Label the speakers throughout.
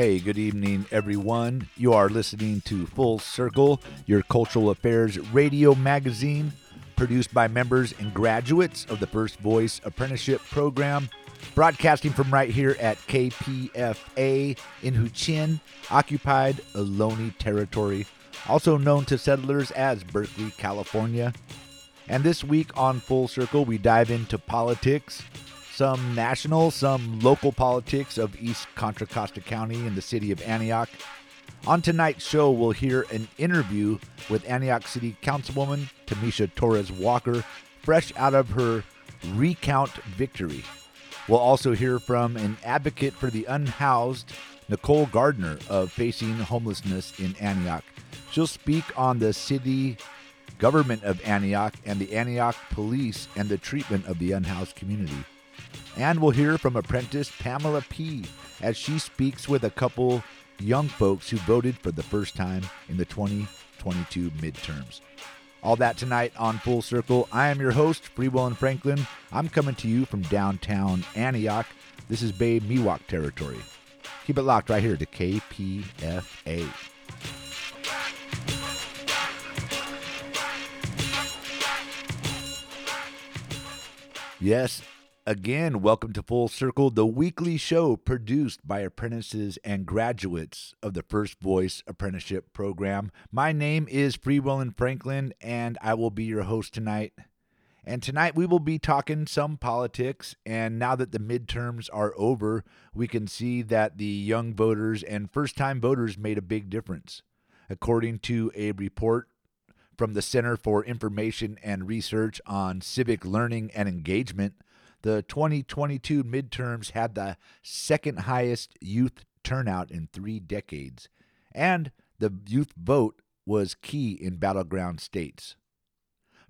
Speaker 1: Hey, good evening, everyone. You are listening to Full Circle, your cultural affairs radio magazine, produced by members and graduates of the First Voice Apprenticeship Program, broadcasting from right here at KPFA in Huichin, occupied Ohlone territory, also known to settlers as Berkeley, California. And this week on Full Circle, we dive into politics, some national, some local politics of East Contra Costa County and the city of Antioch. On tonight's show, we'll hear an interview with Antioch City Councilwoman Tamisha Torres Walker, fresh out of her recount victory. We'll also hear from an advocate for the unhoused, Nicole Gardner of Facing Homelessness in Antioch. She'll speak on the city government of Antioch and the Antioch police and the treatment of the unhoused community. And we'll hear from apprentice Pamela P. as she speaks with a couple young folks who voted for the first time in the 2022 midterms. All that tonight on Full Circle. I am your host, Free Will and Franklin. I'm coming to you from downtown Antioch. This is Bay Miwok territory. Keep it locked right here to KPFA. Yes, again, welcome to Full Circle, the weekly show produced by apprentices and graduates of the First Voice Apprenticeship Program. My name is Free and Franklin, and I will be your host tonight. And tonight we will be talking some politics. And now that the midterms are over, we can see that the young voters and first time voters made a big difference. According to a report from the Center for Information and Research on Civic Learning and Engagement, the 2022 midterms had the second highest youth turnout in three decades. And the youth vote was key in battleground states.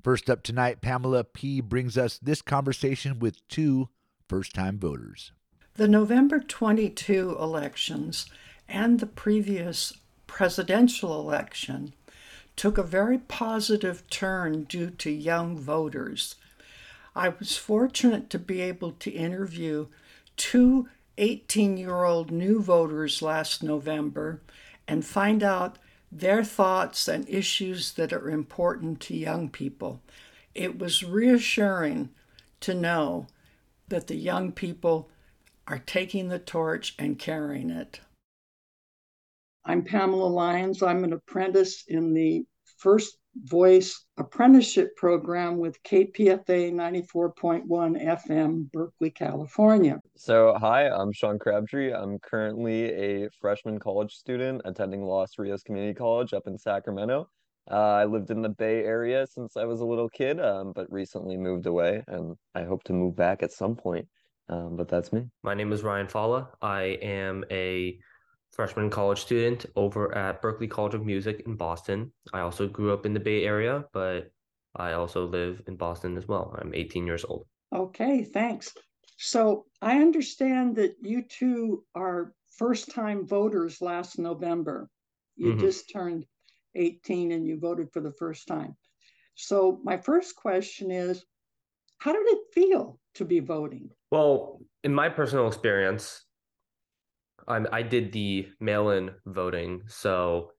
Speaker 1: First up tonight, Pamela P. brings us this conversation with two first time voters.
Speaker 2: The November 22 elections and the previous presidential election took a very positive turn due to young voters. I was fortunate to be able to interview two 18 year old new voters last November and find out their thoughts and issues that are important to young people. It was reassuring to know that the young people are taking the torch and carrying it. I'm Pamela Lyons. I'm an apprentice in the First Voice Apprenticeship Program with KPFA 94.1 FM, Berkeley, California.
Speaker 3: So, hi, I'm Sean Crabtree. I'm currently a freshman college student attending Los Rios Community College up in Sacramento. Uh, I lived in the Bay Area since I was a little kid, um, but recently moved away, and I hope to move back at some point. Um, but that's me.
Speaker 4: My name is Ryan Falla. I am a freshman college student over at Berklee College of Music in Boston. I also grew up in the Bay Area, but I also live in Boston as well. I'm 18 years old.
Speaker 2: Okay, thanks. So I understand that you two are first time voters last November. You
Speaker 4: Mhm.
Speaker 2: just turned 18 and you voted for the first time. So my first question is how did it feel to be voting?
Speaker 4: Well, in my personal experience, I I did the mail-in voting, so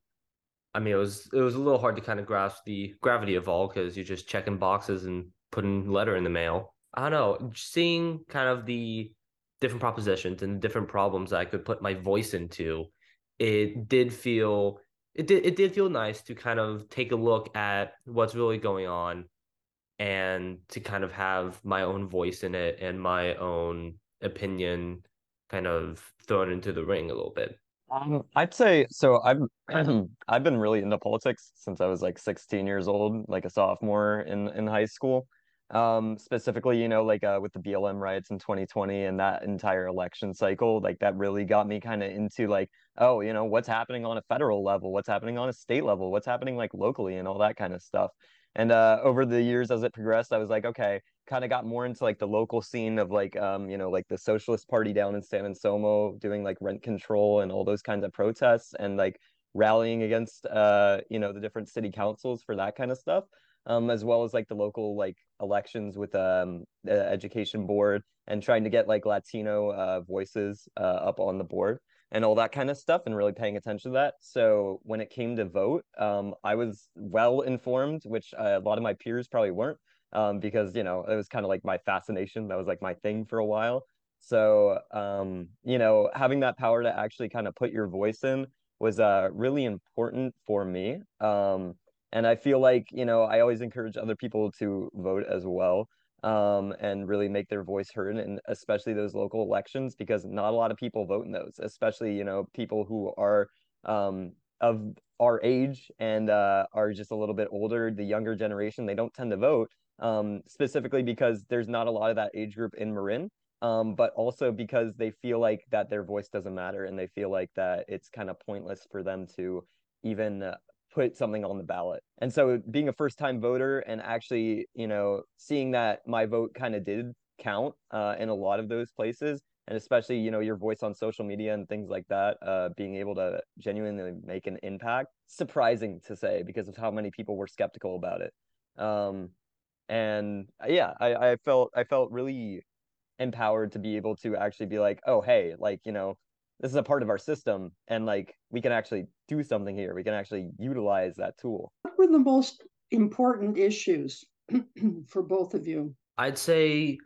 Speaker 4: I mean it was it was a little hard to kind of grasp the gravity of all because you're just checking boxes and putting letter in the mail. I don't know, seeing kind of the different propositions and different problems I could put my voice into, it did feel it did it did feel nice to kind of take a look at what's really going on and to kind of have my own voice in it and my own opinion kind of thrown into the ring a little bit.
Speaker 3: Um, I'd say so. I've I've been really into politics since I was like 16 years old, like a sophomore in in high school. um, specifically, you know, like uh, with the BLM riots in 2020 and that entire election cycle, like that really got me kind of into like, oh, you know, what's happening on a federal level, what's happening on a state level, what's happening like locally and all that kind of stuff. And uh, over the years as it progressed, I was like, okay, kind of got more into like the local scene of like, um, you know, like the Socialist Party down in San Anselmo doing like rent control and all those kinds of protests and like rallying against, uh, you know, the different city councils for that kind of stuff um, as well as like the local like elections with um, the education board and trying to get like Latino uh, voices uh, up on the board and all that kind of stuff and really paying attention to that. So when it came to vote, um, I was well informed, which uh, a lot of my peers probably weren't um, because, you know, it was kind of like my fascination. That was like my thing for a while. So, um, you know, having that power to actually kind of put your voice in was uh, really important for me. Um, and I feel like you know I always encourage other people to vote as well um, and really make their voice heard, and especially those local elections because not a lot of people vote in those, especially you know people who are um, of our age and uh, are just a little bit older. The younger generation they don't tend to vote um, specifically because there's not a lot of that age group in Marin. Um, but also because they feel like that their voice doesn't matter and they feel like that it's kind of pointless for them to even uh, put something on the ballot. And so being a first time voter and actually, you know, seeing that my vote kind of did count uh, in a lot of those places and especially you know your voice on social media and things like that uh, being able to genuinely make an impact surprising to say because of how many people were skeptical about it um, and uh, yeah I, I felt i felt really empowered to be able to actually be like oh hey like you know this is a part of our system and like we can actually do something here. We can actually utilize that tool.
Speaker 2: What were the most important issues for both of you?
Speaker 4: I'd say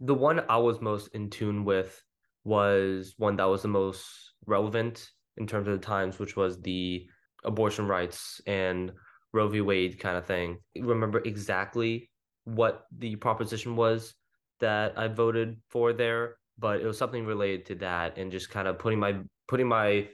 Speaker 4: the one i was most in tune with was one that was the most relevant in terms of the times which was the abortion rights and roe v. Wade kind of thing. Remember exactly what the proposition was that i voted for there but it was something related to that and just kind of putting my putting my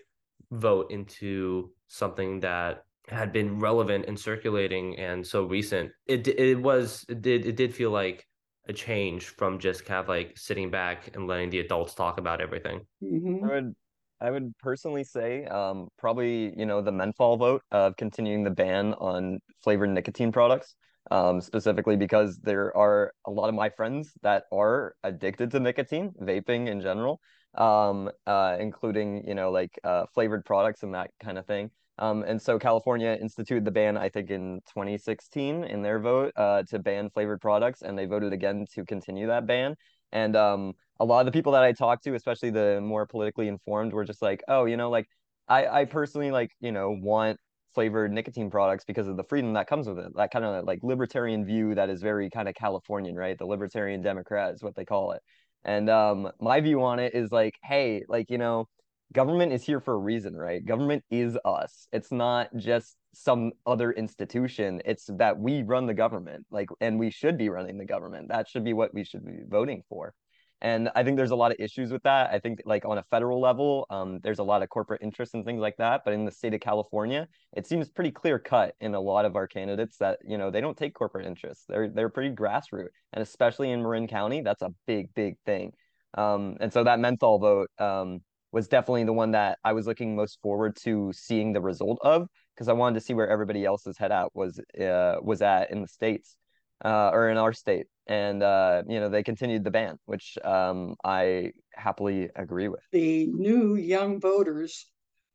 Speaker 4: vote into something that had been relevant and circulating and so recent. It it was it did it did feel like a change from just kind of like sitting back and letting the adults talk about everything.
Speaker 3: Mm-hmm. i would i would personally say um, probably you know the menthol vote of continuing the ban on flavored nicotine products um, specifically because there are a lot of my friends that are addicted to nicotine, vaping in general, um, uh, including you know like uh, flavored products and that kind of thing. Um, and so California instituted the ban, I think, in 2016 in their vote uh, to ban flavored products, and they voted again to continue that ban. And um, a lot of the people that I talked to, especially the more politically informed, were just like, "Oh, you know, like I, I personally like, you know, want flavored nicotine products because of the freedom that comes with it. That kind of like libertarian view that is very kind of Californian, right? The libertarian Democrat is what they call it. And um, my view on it is like, hey, like, you know, government is here for a reason, right? Government is us. It's not just some other institution. It's that we run the government, like, and we should be running the government. That should be what we should be voting for. And I think there's a lot of issues with that. I think like on a federal level, um, there's a lot of corporate interests and things like that. But in the state of California, it seems pretty clear cut in a lot of our candidates that you know they don't take corporate interests. They're they're pretty grassroots, and especially in Marin County, that's a big big thing. Um, and so that menthol vote um, was definitely the one that I was looking most forward to seeing the result of because I wanted to see where everybody else's head out was uh, was at in the states uh, or in our state and uh, you know they continued the ban, which um, I happily agree with.
Speaker 2: The new young voters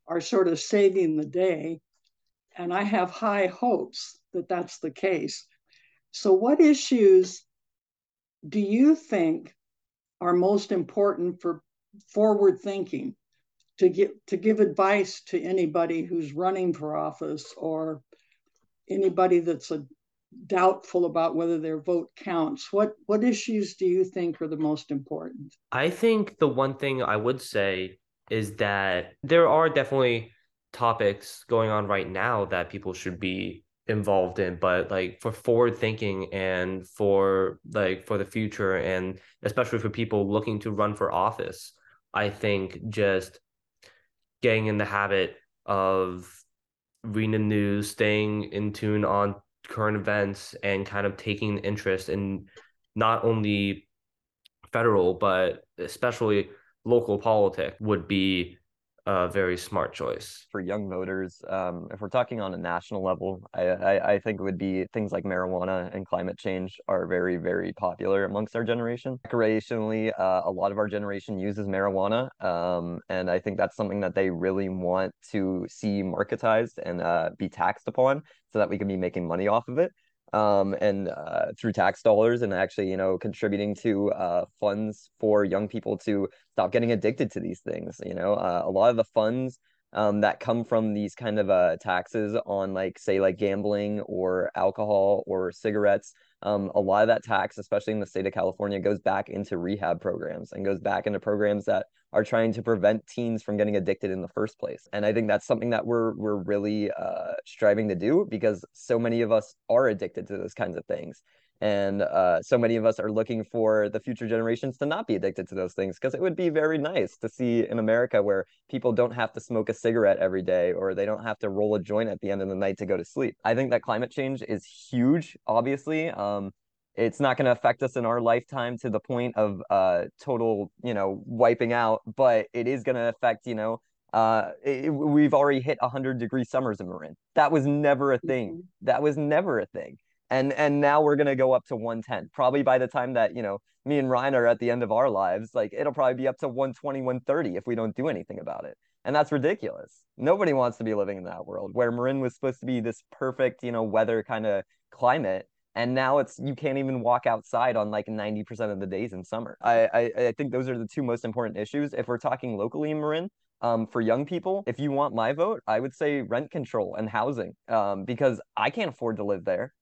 Speaker 2: are sort of saving the day, and I have high hopes that that's the case. So, what issues do you think are most important for forward thinking to give to give advice to anybody who's running for office or anybody that's a doubtful about whether their vote counts. What what issues do you think are the most important?
Speaker 4: I think the one thing I would say is that there are definitely topics going on right now that people should be involved in but like for forward thinking and for like for the future and especially for people looking to run for office i think just getting in the habit of reading the news staying in tune on current events and kind of taking interest in not only federal but especially local politics would be a very smart choice
Speaker 3: for young voters. Um, if we're talking on a national level, I, I, I think it would be things like marijuana and climate change are very, very popular amongst our generation. Recreationally, uh, a lot of our generation uses marijuana, um, and I think that's something that they really want to see marketized and uh, be taxed upon so that we can be making money off of it um, and uh, through tax dollars and actually, you know, contributing to uh, funds for young people to stop getting addicted to these things. You know, uh, a lot of the funds um, that come from these kind of uh, taxes on, like, say, like gambling or alcohol or cigarettes um, a lot of that tax, especially in the state of California, goes back into rehab programs and goes back into programs that are trying to prevent teens from getting addicted in the first place. And I think that's something that we're we're really uh, striving to do because so many of us are addicted to those kinds of things and uh, so many of us are looking for the future generations to not be addicted to those things because it would be very nice to see in america where people don't have to smoke a cigarette every day or they don't have to roll a joint at the end of the night to go to sleep. I think that climate change is huge obviously. Um, it's not going to affect us in our lifetime to the point of uh, total you know wiping out but it is going to affect you know uh, it, we've already hit 100 degree summers in. Marin that was never a thing. Mm-hmm. that was never a thing and and now we're gonna go up to 110 probably by the time that you know me and ryan are at the end of our lives like it'll probably be up to 120 130 if we don't do anything about it. And that's ridiculous. Nobody wants to be living in that world where marin was supposed to be this perfect you know weather kind of climate and now it's you can't even walk outside on like 90% of the days in summer. I, I i think those are the two most important issues. If we're talking locally in marin um, for young people, if you want my vote, I would say rent control and housing um, because I can't afford to live there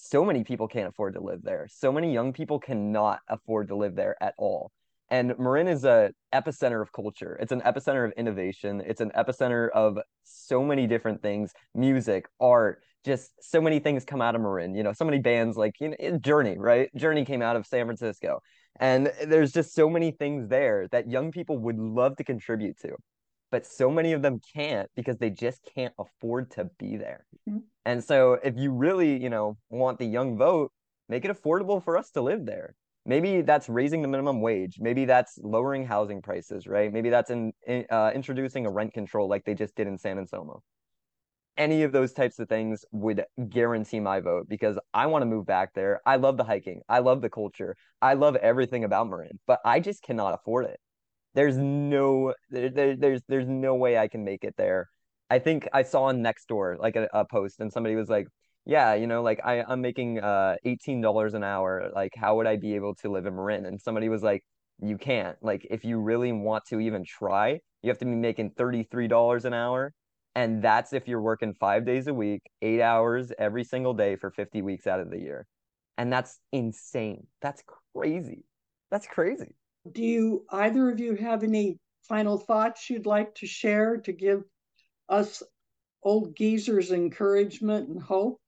Speaker 3: so many people can't afford to live there. So many young people cannot afford to live there at all. And Marin is a epicenter of culture. It's an epicenter of innovation. It's an epicenter of so many different things, music, art, just so many things come out of Marin. You know, so many bands like you know, eh, Journey, right? Journey came out of San Francisco. And there's just so many things there that young people would love to contribute to but so many of them can't because they just can't afford to be there. Mm-hmm. And so if you really, you know, want the young vote, make it affordable for us to live there. Maybe that's raising the minimum wage. Maybe that's lowering housing prices, right? Maybe that's in, in uh, introducing a rent control like they just did in San Anselmo. Any of those types of things would guarantee my vote because I want to move back there. I love the hiking. I love the culture. I love everything about Marin, but I just cannot afford it there's no there, there, there's there's no way I can make it there. I think I saw on Nextdoor like a, a post and somebody was like, yeah, you know, like I I'm making uh eighteen dollars an hour. Like how would I be able to live in Marin? And somebody was like, you can't. Like if you really want to even try, you have to be making thirty three dollars an hour. And that's if you're working five days a week, eight hours every single day for 50 weeks out of the year. And that's insane. That's crazy. That's crazy
Speaker 2: do you either of you have any final thoughts you'd like to share to give us old geezers encouragement and hope?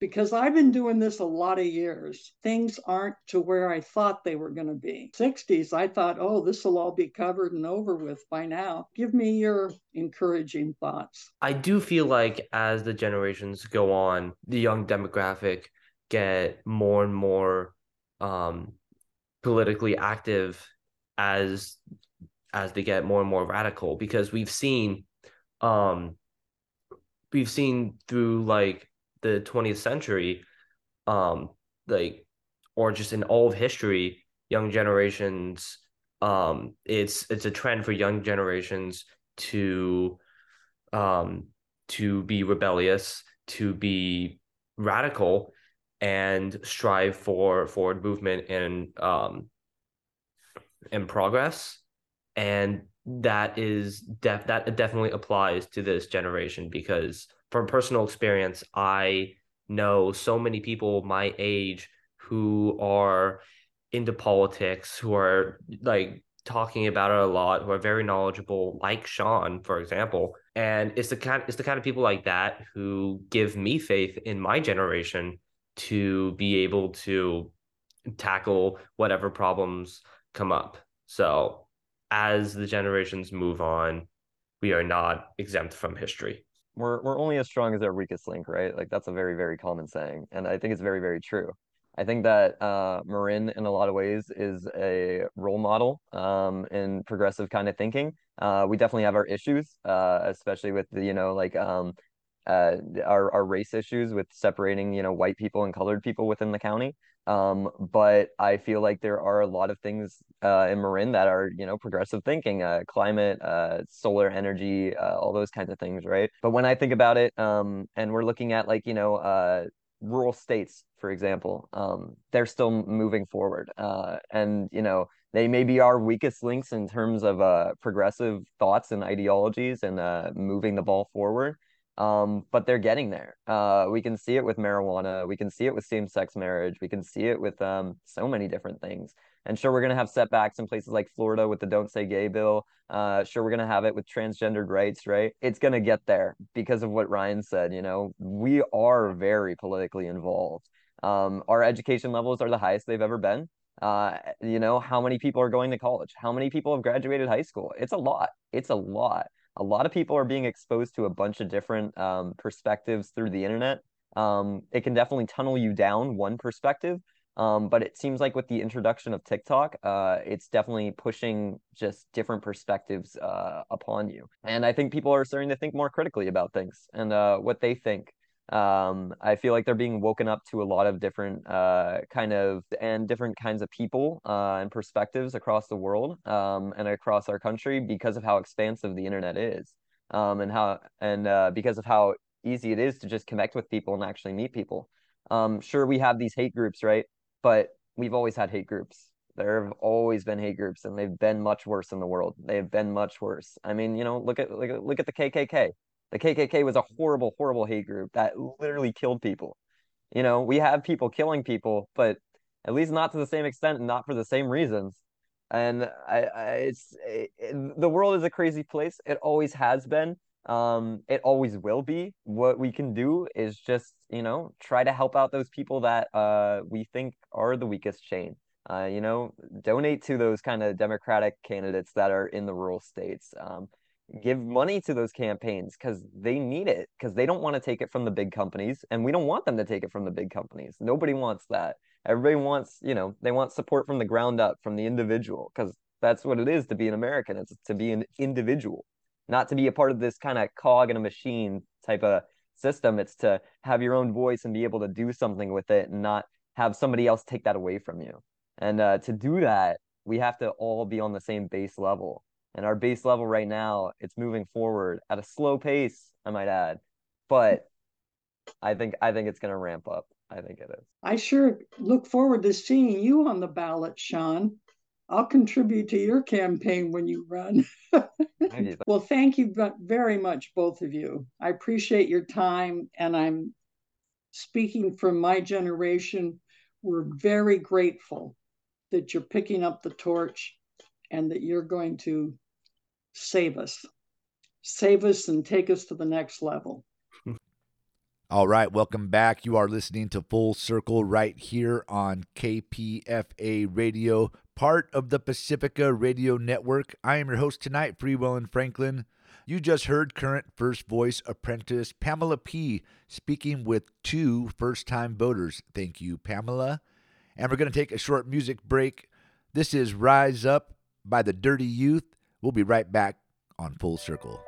Speaker 2: Because I've been doing this a lot of years. Things aren't to where I thought they were going to be. 60s, I thought, oh, this will all be covered and over with by now. Give me your encouraging thoughts.
Speaker 4: I do feel like as the generations go on, the young demographic get more and more um, politically active as as they get more and more radical because we've seen um we've seen through like the 20th century um like or just in all of history young generations um it's it's a trend for young generations to um to be rebellious to be radical and strive for forward movement and um and progress. And that is def that definitely applies to this generation because from personal experience i know so many people my age who are into politics who are like talking about it a lot who are very knowledgeable like sean for example. And it's the kind it's the kind of people like that who give me faith in my generation to be able to tackle whatever problems come up. So as the generations move on, we are not exempt from history.
Speaker 3: we're we're only as strong as our weakest link, right? Like that's a very, very common saying, and I think it's very, very true. I think that uh, Marin, in a lot of ways, is a role model um, in progressive kind of thinking. Uh, we definitely have our issues, uh, especially with the, you know, like um, uh, our our race issues with separating, you know, white people and colored people within the county. Um, but I feel like there are a lot of things uh, in Marin that are, you know, progressive thinking, uh, climate, uh, solar energy, uh, all those kinds of things, right? But when I think about it, um, and we're looking at like, you know, uh, rural states, for example, um, they're still moving forward. Uh, and, you know, they may be our weakest links in terms of progressive thoughts and ideologies and uh, moving the ball forward. Um, but they're getting there. Uh, we can see it with marijuana. We can see it with same-sex marriage. We can see it with um, so many different things. And sure, we're going to have setbacks in places like Florida with the Don't Say Gay bill. Uh, sure, we're going to have it with transgendered rights, right? It's going to get there because of what Ryan said. You know, we are very politically involved. Um, our education levels are the highest they've ever been. Uh, you know, how many people are going to college? How many people have graduated high school? It's a lot. It's a lot a lot of people are being exposed to a bunch of different um, perspectives through the internet. Um, it can definitely tunnel you down one perspective, um, but it seems like with the introduction of TikTok, uh, it's definitely pushing just different perspectives uh, upon you. And I think people are starting to think more critically about things and uh, what they think um i feel like they're being woken up to a lot of different uh kind of and different kinds of people uh and perspectives across the world um and across our country because of how expansive the internet is um and how and uh because of how easy it is to just connect with people and actually meet people. Um sure we have these hate groups right? But we've always had hate groups. There have always been hate groups and they've been much worse in the world. They've been much worse. I mean you know look at look at, look at the kkk the KKK was a horrible, horrible hate group that literally killed people. You know, we have people killing people, but at least not to the same extent and not for the same reasons. And I, I it's it, the world is a crazy place. It always has been. Um, it always will be. What we can do is just, you know, try to help out those people that uh we think are the weakest chain. Uh, you know, donate to those kind of democratic candidates that are in the rural states. Um, give money to those campaigns because they need it because they don't want to take it from the big companies and we don't want them to take it from the big companies. Nobody wants that. Everybody wants you know they want support from the ground up from the individual because that's what it is to be an american it's to be an individual not to be a part of this kind of cog in a machine type of system. It's to have your own voice and be able to do something with it and not have somebody else take that away from you. And uh, to do that we have to all be on the same base level and our base level right now it's moving forward at a slow pace i might add but i think i think it's going to ramp up i think it is
Speaker 2: I sure look forward to seeing you on the ballot, Sean. I'll contribute to your campaign when you run.
Speaker 3: Thank
Speaker 2: well, thank you very much, both of you. I appreciate your time, and I'm speaking from my generation. We're very grateful that you're picking up the torch and that you're going to save us, save us, and take us to the next level.
Speaker 1: All right, welcome back. You are listening to Full Circle right here on KPFA Radio, part of the Pacifica Radio Network. I am your host tonight, Freewell and Franklin. You just heard current First Voice apprentice Pamela P. speaking with two first time voters. Thank you, Pamela. And we're going to take a short music break. This is Rise Up by the Dirty Youth. We'll be right back on Full Circle.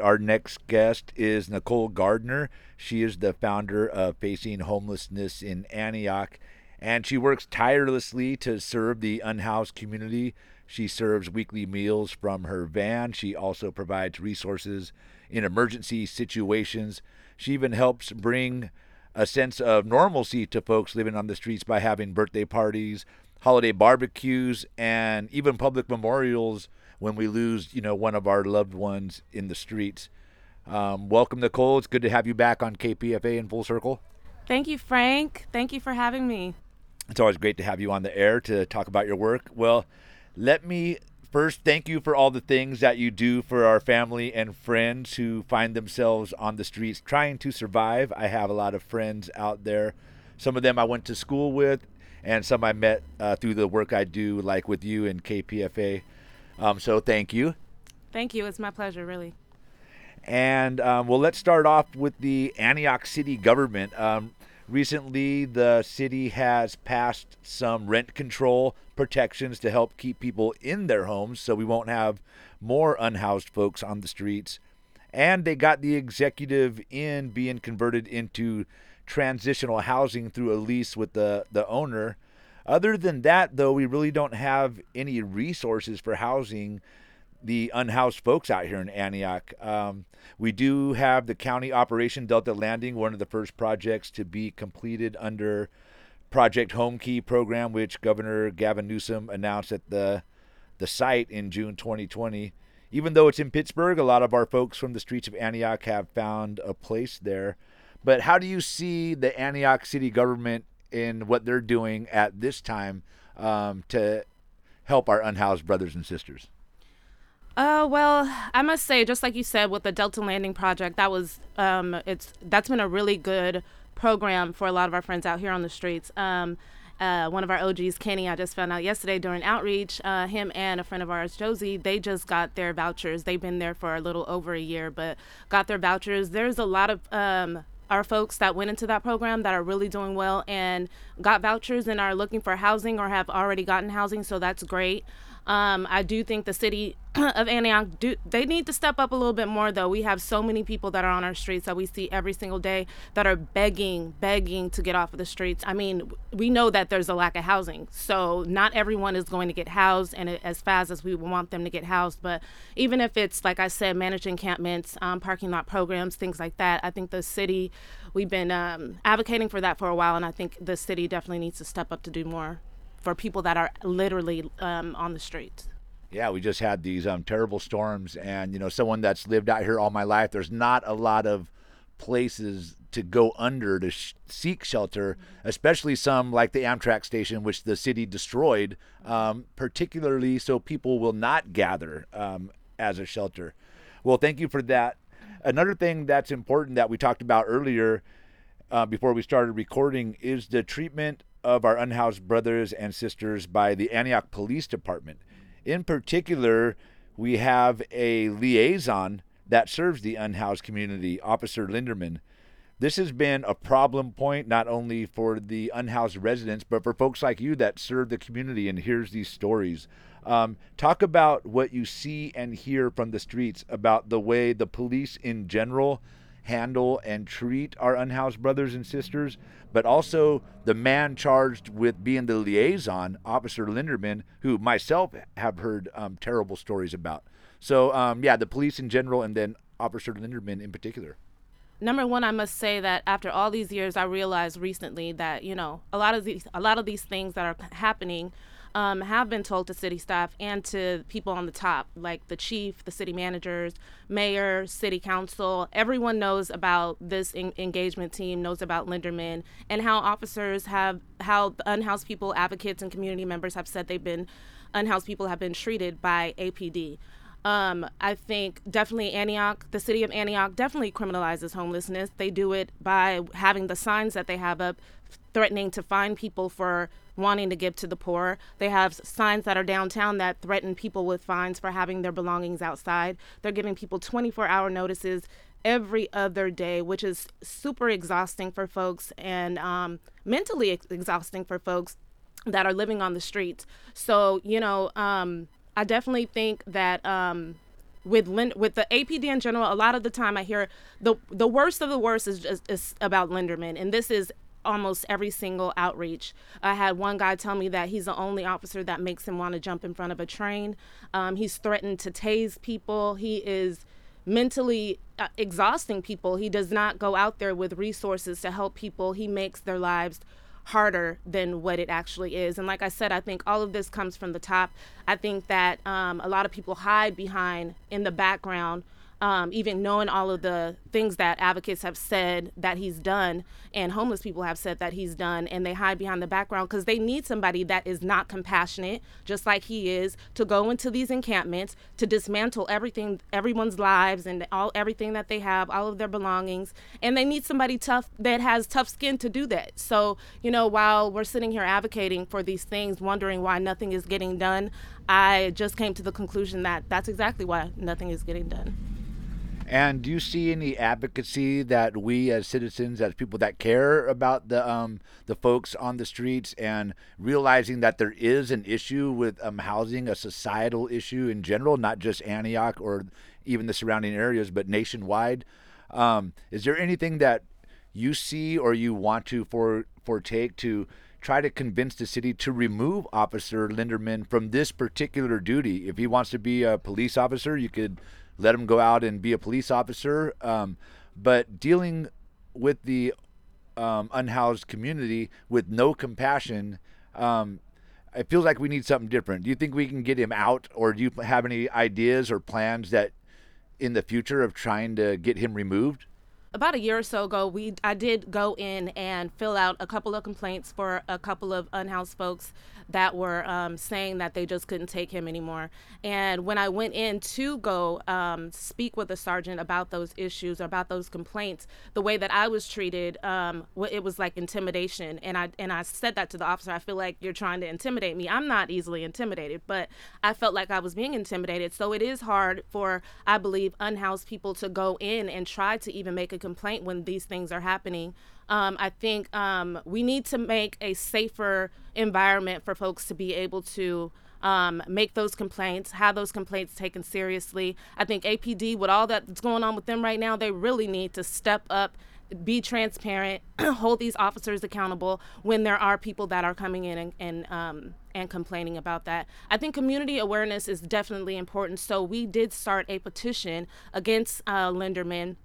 Speaker 1: Our next guest is Nicole Gardner. She is the founder of Facing Homelessness in Antioch, and she works tirelessly to serve the unhoused community. She serves weekly meals from her van. She also provides resources in emergency situations. She even helps bring a sense of normalcy to folks living on the streets by having birthday parties, holiday barbecues, and even public memorials when we lose, you know, one of our loved ones in the streets. Um, welcome, Nicole. It's good to have you back on KPFA in Full Circle.
Speaker 5: Thank you, Frank. Thank you for having me.
Speaker 1: It's always great to have you on the air to talk about your work. Well, let me first thank you for all the things that you do for our family and friends who find themselves on the streets trying to survive. I have a lot of friends out there. Some of them I went to school with, and some I met uh, through the work I do, like with you and KPFA. Um, so thank you.
Speaker 5: Thank you. It's my pleasure, really.
Speaker 1: And um, well, let's start off with the Antioch City government. Um, recently, the city has passed some rent control protections to help keep people in their homes so we won't have more unhoused folks on the streets. And they got the Executive Inn being converted into transitional housing through a lease with the, the owner. Other than that, though, we really don't have any resources for housing the unhoused folks out here in Antioch. Um, we do have the county operation Delta Landing, one of the first projects to be completed under Project Homekey program, which Governor Gavin Newsom announced at the the site in June 2020. Even though it's in Pittsburg, a lot of our folks from the streets of Antioch have found a place there. But how do you see the Antioch city government in what they're doing at this time um, to help our unhoused brothers and sisters?
Speaker 5: Uh, well, I must say, just like you said, with the Delta Landing project, that was um, it's that's been a really good program for a lot of our friends out here on the streets. Um, uh, one of our OGs, Kenny, I just found out yesterday during outreach, uh, him and a friend of ours, Josie, they just got their vouchers. They've been there for a little over a year, but got their vouchers. There's a lot of um, our folks that went into that program that are really doing well and got vouchers and are looking for housing or have already gotten housing, so that's great. Um, I do think the city of Antioch do they need to step up a little bit more though. We have so many people that are on our streets that we see every single day that are begging, begging to get off of the streets. I mean, we know that there's a lack of housing, so not everyone is going to get housed and as fast as we want them to get housed. But even if it's like I said, managed encampments, um, parking lot programs, things like that, I think the city we've been um, advocating for that for a while, and I think the city definitely needs to step up to do more for people that are literally um, on the streets.
Speaker 1: Yeah, we just had these um, terrible storms, and you know, someone that's lived out here all my life, there's not a lot of places to go under to sh- seek shelter, especially some like the Amtrak station, which the city destroyed, um, particularly so people will not gather um, as a shelter. Well, thank you for that. Another thing that's important that we talked about earlier uh, before we started recording is the treatment of our unhoused brothers and sisters by the Antioch Police Department. In particular, we have a liaison that serves the unhoused community, Officer Linderman. This has been a problem point not only for the unhoused residents, but for folks like you that serve the community and hears these stories. Um, talk about what you see and hear from the streets about the way the police in general handle and treat our unhoused brothers and sisters, but also the man charged with being the liaison, Officer Linderman, who myself have heard um, terrible stories about. So, um, yeah, the police in general, and then Officer Linderman in particular.
Speaker 5: Number one, I must say that after all these years, I realized recently that you know a lot of these a lot of these things that are happening um, have been told to city staff and to people on the top, like the chief, the city managers, mayor, city council. Everyone knows about this en- engagement team, knows about Linderman, and how officers have, how unhoused people, advocates, and community members have said they've been, unhoused people have been treated by APD. Um, I think definitely Antioch, the city of Antioch, definitely criminalizes homelessness. They do it by having the signs that they have up threatening to fine people for wanting to give to the poor. They have signs that are downtown that threaten people with fines for having their belongings outside. They're giving people 24 hour notices every other day, which is super exhausting for folks and um, mentally ex- exhausting for folks that are living on the streets. So, you know, um, I definitely think that um, with with the APD in general, a lot of the time I hear the the worst of the worst is just is about Linderman, and this is almost every single outreach. I had one guy tell me that he's the only officer that makes him want to jump in front of a train. Um, he's threatened to tase people. He is mentally uh, exhausting people. He does not go out there with resources to help people. He makes their lives harder than what it actually is. And like I said, I think all of this comes from the top. I think that um, a lot of people hide behind in the background um, even knowing all of the things that advocates have said that he's done and homeless people have said that he's done, and they hide behind the background because they need somebody that is not compassionate, just like he is, to go into these encampments to dismantle everything, everyone's lives and all everything that they have, all of their belongings, and they need somebody tough that has tough skin to do that. So you know, while we're sitting here advocating for these things, wondering why nothing is getting done, I just came to the conclusion that that's exactly why nothing is getting done.
Speaker 1: And do you see any advocacy that we as citizens, as people that care about the um, the folks on the streets, and realizing that there is an issue with um, housing, a societal issue in general, not just Antioch or even the surrounding areas, but nationwide? Um, is there anything that you see or you want to for foretake to try to convince the city to remove Officer Linderman from this particular duty? If he wants to be a police officer, you could let him go out and be a police officer. Um, but dealing with the um, unhoused community with no compassion, um, it feels like we need something different. Do you think we can get him out, or do you have any ideas or plans that in the future of trying to get him removed?
Speaker 5: about a year or so ago, we I did go in and fill out a couple of complaints for a couple of unhoused folks that were um, saying that they just couldn't take him anymore. And when I went in to go um, speak with the sergeant about those issues, or about those complaints, the way that I was treated, um, it was like intimidation. And I and I said that to the officer. I feel like you're trying to intimidate me. I'm not easily intimidated, but I felt like I was being intimidated. So it is hard for I believe unhoused people to go in and try to even make a complaint when these things are happening. Um, I think um, we need to make a safer environment for folks to be able to um, make those complaints, have those complaints taken seriously. I think APD, with all that's going on with them right now, they really need to step up, be transparent, hold these officers accountable when there are people that are coming in and and, um, and complaining about that. I think community awareness is definitely important. So we did start a petition against uh, Linderman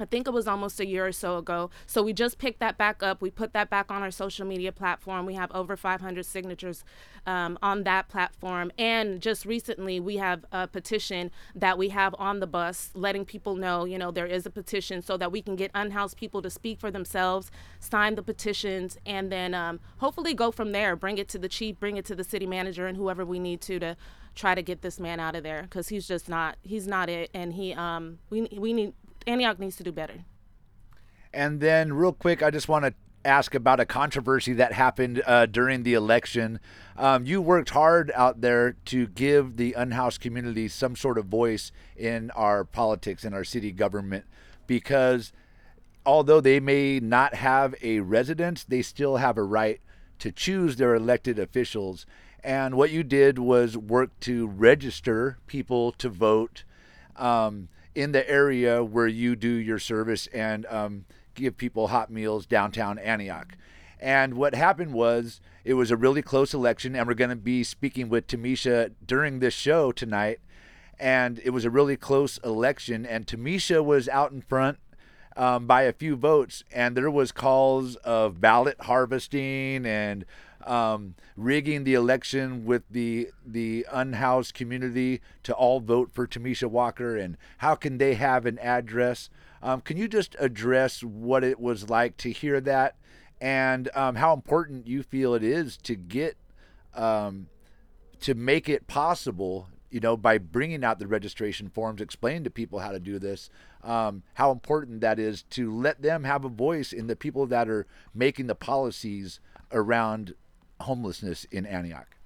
Speaker 5: I think it was almost a year or so ago. So we just picked that back up. We put that back on our social media platform. We have over 500 signatures um, on that platform. And just recently, we have a petition that we have on the bus letting people know, you know, there is a petition so that we can get unhoused people to speak for themselves, sign the petitions, and then um, hopefully go from there. Bring it to the chief, bring it to the city manager, and whoever we need to to try to get this man out of there because he's just not he's not it and he um we we need Antioch needs to do better.
Speaker 1: And then, real quick, I just want to ask about a controversy that happened uh, during the election. Um, you worked hard out there to give the unhoused community some sort of voice in our politics, in our city government, because although they may not have a residence, they still have a right to choose their elected officials. And what you did was work to register people to vote. Um, in the area where you do your service and um, give people hot meals downtown Antioch. And what happened was it was a really close election, and we're going to be speaking with Tamisha during this show tonight. And it was a really close election, and Tamisha was out in front um, by a few votes, and there was calls of ballot harvesting and um, rigging the election with the the unhoused community to all vote for Tamisha Walker, and how can they have an address? Um, can you just address what it was like to hear that, and um, how important you feel it is to get um, to make it possible? You know, by bringing out the registration forms, explain to people how to do this, um, how important that is to let them have a voice in the people that are making the policies around homelessness in Antioch?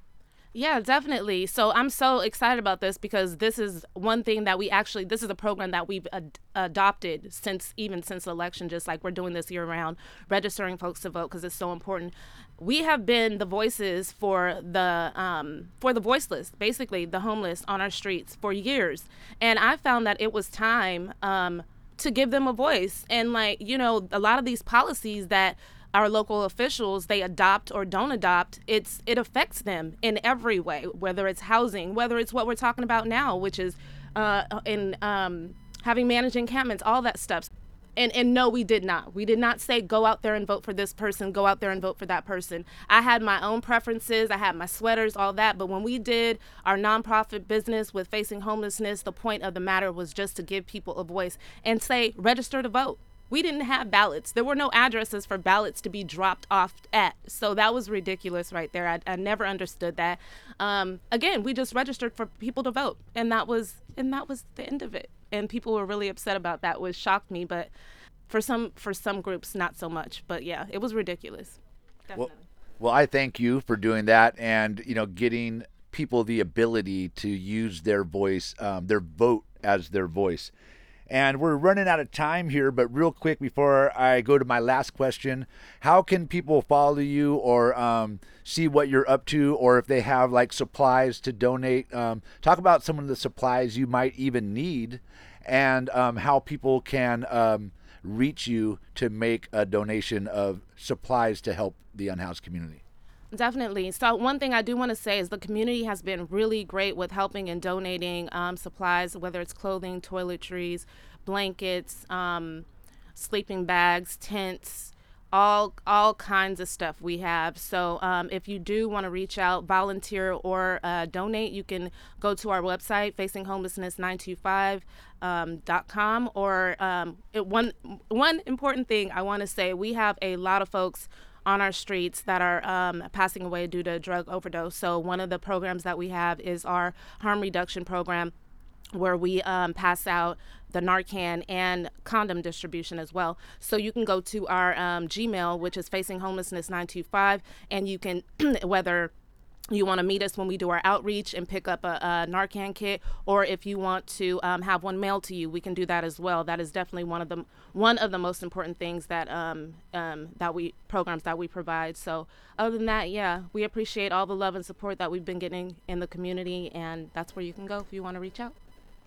Speaker 5: Yeah, definitely. So I'm so excited about this because this is one thing that we actually this is a program that we've ad- adopted since even since election just like we're doing this year round registering folks to vote because it's so important. We have been the voices for the um, for the voiceless, basically the homeless on our streets for years. And I found that it was time um, to give them a voice and like, you know, a lot of these policies that our local officials they adopt or don't adopt it's it affects them in every way whether it's housing whether it's what we're talking about now which is uh in um having managed encampments all that stuff. And and no we did not. We did not say go out there and vote for this person. Go out there and vote for that person. I had my own preferences. I had my sweaters all that. But when we did our nonprofit business with facing homelessness the point of the matter was just to give people a voice and say register to vote we didn't have ballots. There were no addresses for ballots to be dropped off at. So that was ridiculous right there. I, I never understood that. Um, again, we just registered for people to vote, and that was and that was the end of it. And people were really upset about that, which shocked me. But for some for some groups, not so much. But yeah, it was ridiculous.
Speaker 1: Well, well, I thank you for doing that, and you know, getting people the ability to use their voice, um, their vote as their voice. And we're running out of time here, but real quick before I go to my last question, how can people follow you or um, see what you're up to, or if they have like supplies to donate? Um, talk about some of the supplies you might even need, and um, how people can um, reach you to make a donation of supplies to help the unhoused community.
Speaker 5: Definitely. So, one thing I do want to say is the community has been really great with helping and donating um, supplies, whether it's clothing, toiletries, blankets, um, sleeping bags, tents, all all kinds of stuff we have. So, um, if you do want to reach out, volunteer, or uh, donate, you can go to our website, facinghomelessness925.com. or um, it, one one important thing I want to say: we have a lot of folks on our streets that are um, passing away due to drug overdose. So one of the programs that we have is our harm reduction program where we um, pass out the Narcan and condom distribution as well. So you can go to our um, Gmail, which is Facing Homelessness 925, and you can, whether you want to meet us when we do our outreach and pick up a, a Narcan kit, or if you want to um, have one mailed to you, we can do that as well. That is definitely one of the one of the most important things that um, um, that we programs that we provide. So other than that, yeah, we appreciate all the love and support that we've been getting in the community, and that's where you can go if you want to reach out.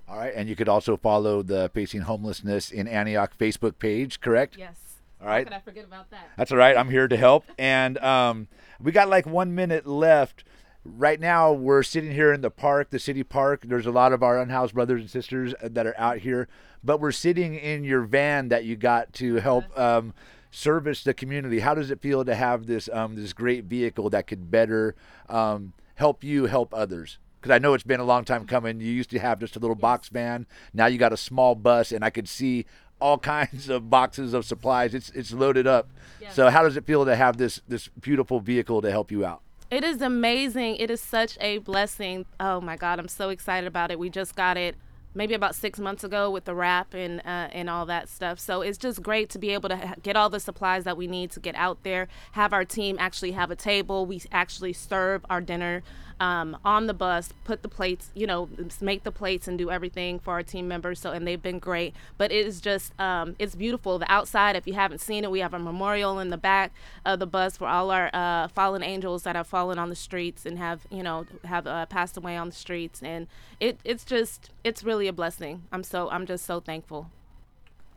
Speaker 1: All right, and you could also follow the Facing Homelessness in Antioch Facebook page, correct?
Speaker 5: Yes.
Speaker 1: All right.
Speaker 5: How could I forget about that?
Speaker 1: That's all right. I'm here to help. And um, we got like one minute left. Right now, we're sitting here in the park, the city park. There's a lot of our unhoused brothers and sisters that are out here, but we're sitting in your van that you got to help um, service the community. How does it feel to have this um, this great vehicle that could better um, help you help others? Because I know it's been a long time coming. You used to have just a little box van. Now you got a small bus, and I could see all kinds of boxes of supplies. It's it's loaded up.
Speaker 5: Yes.
Speaker 1: So how does it feel to have this this beautiful vehicle to help you out?
Speaker 5: It is amazing. It is such a blessing. Oh my God, I'm so excited about it. We just got it maybe about six months ago with the wrap and uh, and all that stuff. So it's just great to be able to ha- get all the supplies that we need to get out there. Have our team actually have a table. We actually serve our dinner um, on the bus, put the plates, you know, make the plates and do everything for our team members. So and they've been great. But it is just um, it's beautiful. The outside, if you haven't seen it, we have a memorial in the back of the bus for all our uh, fallen angels that have fallen on the streets and have you know have uh, passed away on the streets. And it it's just it's really a blessing. I'm so I'm just so thankful.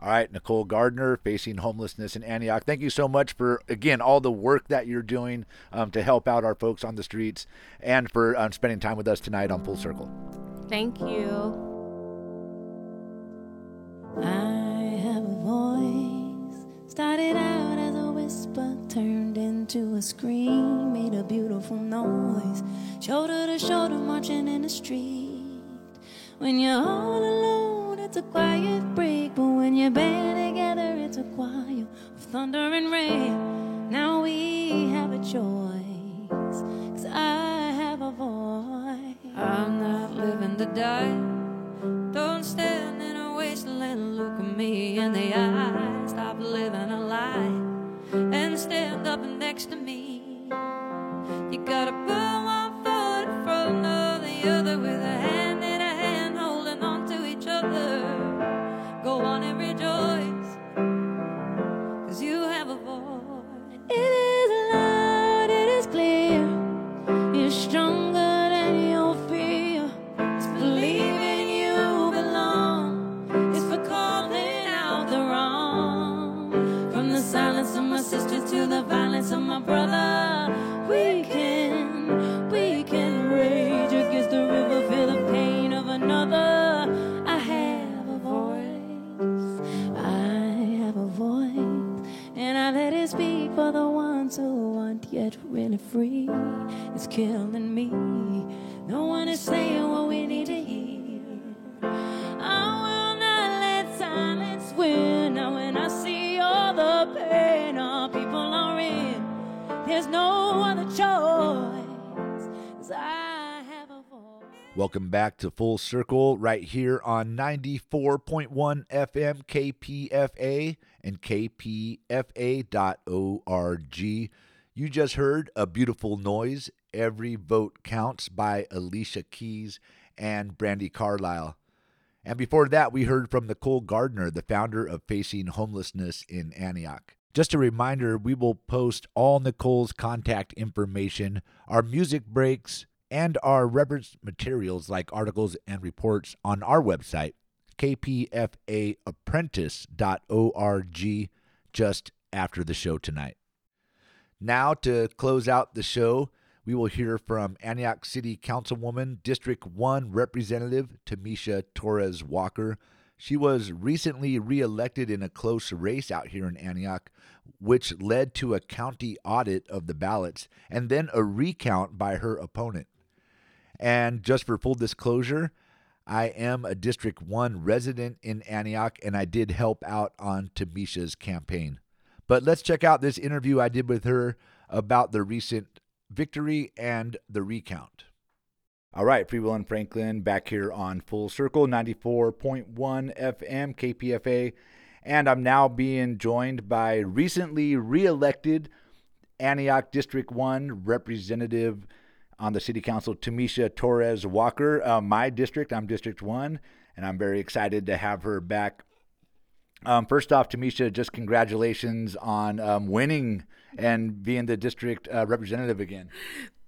Speaker 1: All right, Nicole Gardner, facing homelessness in Antioch. Thank you so much for again all the work that you're doing um, to help out our folks on the streets, and for um, spending time with us tonight on Full Circle.
Speaker 5: Thank you.
Speaker 6: I have a voice. Started out as a whisper, turned into a scream, made a beautiful noise. Shoulder to shoulder, marching in the street. When you're all alone, it's a quiet break, but when you're band together, it's a choir of thunder and rain. Now we have a choice, cause I have a voice. I'm not living to die. Don't stand in a wasteland, look at me in the eye. Stop living a lie and stand up next to me. You gotta put one foot in
Speaker 7: front of the other with a hand in a hand holding on to each other.
Speaker 6: For the ones who aren't yet really free. It's killing me. No one is saying what we need to hear. I will not let silence win. Now, when I see all the pain our people are in, there's no other choice.
Speaker 1: Welcome back to Full Circle right here on 94.1 FM KPFA and kpfa.org. You just heard A Beautiful Noise, Every Vote Counts by Alicia Keys and Brandi Carlile. And before that, we heard from Nicole Gardner, the founder of Facing Homelessness in Antioch. Just a reminder, we will post all Nicole's contact information, our music breaks, and our reference materials like articles and reports on our website, kpfaapprentice.org, just after the show tonight. Now, to close out the show, we will hear from Antioch City Councilwoman District 1 Representative Tamisha Torres Walker. She was recently reelected in a close race out here in Antioch, which led to a county audit of the ballots and then a recount by her opponent. And just for full disclosure, I am a District 1 resident in Antioch and I did help out on Tamisha's campaign. But let's check out this interview I did with her about the recent victory and the recount. All right, Free Will and Franklin back here on Full Circle 94.1 FM KPFA. And I'm now being joined by recently reelected Antioch District 1 Representative on the City Council, Tamisha Torres Walker. Uh, my district, I'm District 1, and I'm very excited to have her back. Um, first off, Tamisha, just congratulations on um, winning and being the district uh, representative again.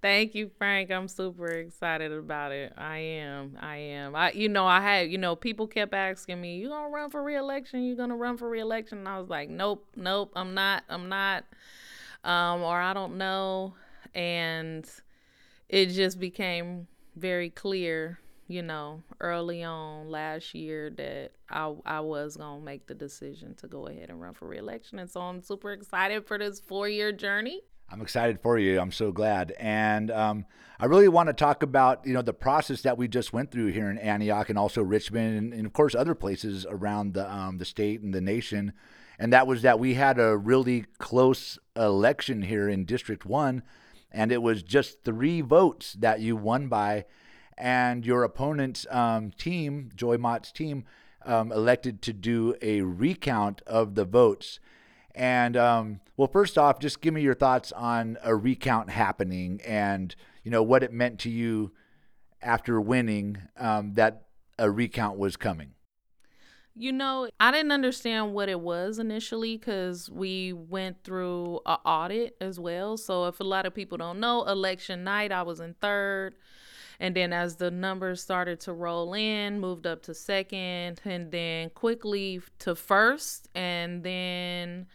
Speaker 8: Thank you, Frank. I'm super excited about it. I am. I am. I you know, I had, you know, people kept asking me, "You to run for reelection? You to run for reelection?" And I was like, "Nope, nope, I'm not. I'm not." Um or I don't know. And it just became very clear, you know, early on last year that I I was to make the decision to go ahead and run for reelection. And so I'm super excited for this 4-year journey.
Speaker 1: I'm excited for you. I'm so glad. And um, I really want to talk about, you know, the process that we just went through here in Antioch and also Richmond and, and of course other places around the um, the state and the nation. And that was that we had a really close election here in District 1 and it was just 3 votes that you won by and your opponent's um, team, Joy Mott's team, um, elected to do a recount of the votes. And um, well, first off, just give me your thoughts on a recount happening, and you know what it meant to you after winning um, that a recount was coming.
Speaker 8: You know, I didn't understand what it was initially because we went through a audit as well. So if a lot of people don't know, election night I was in third, and then as the numbers started to roll in, moved up to second, and then quickly to first, and then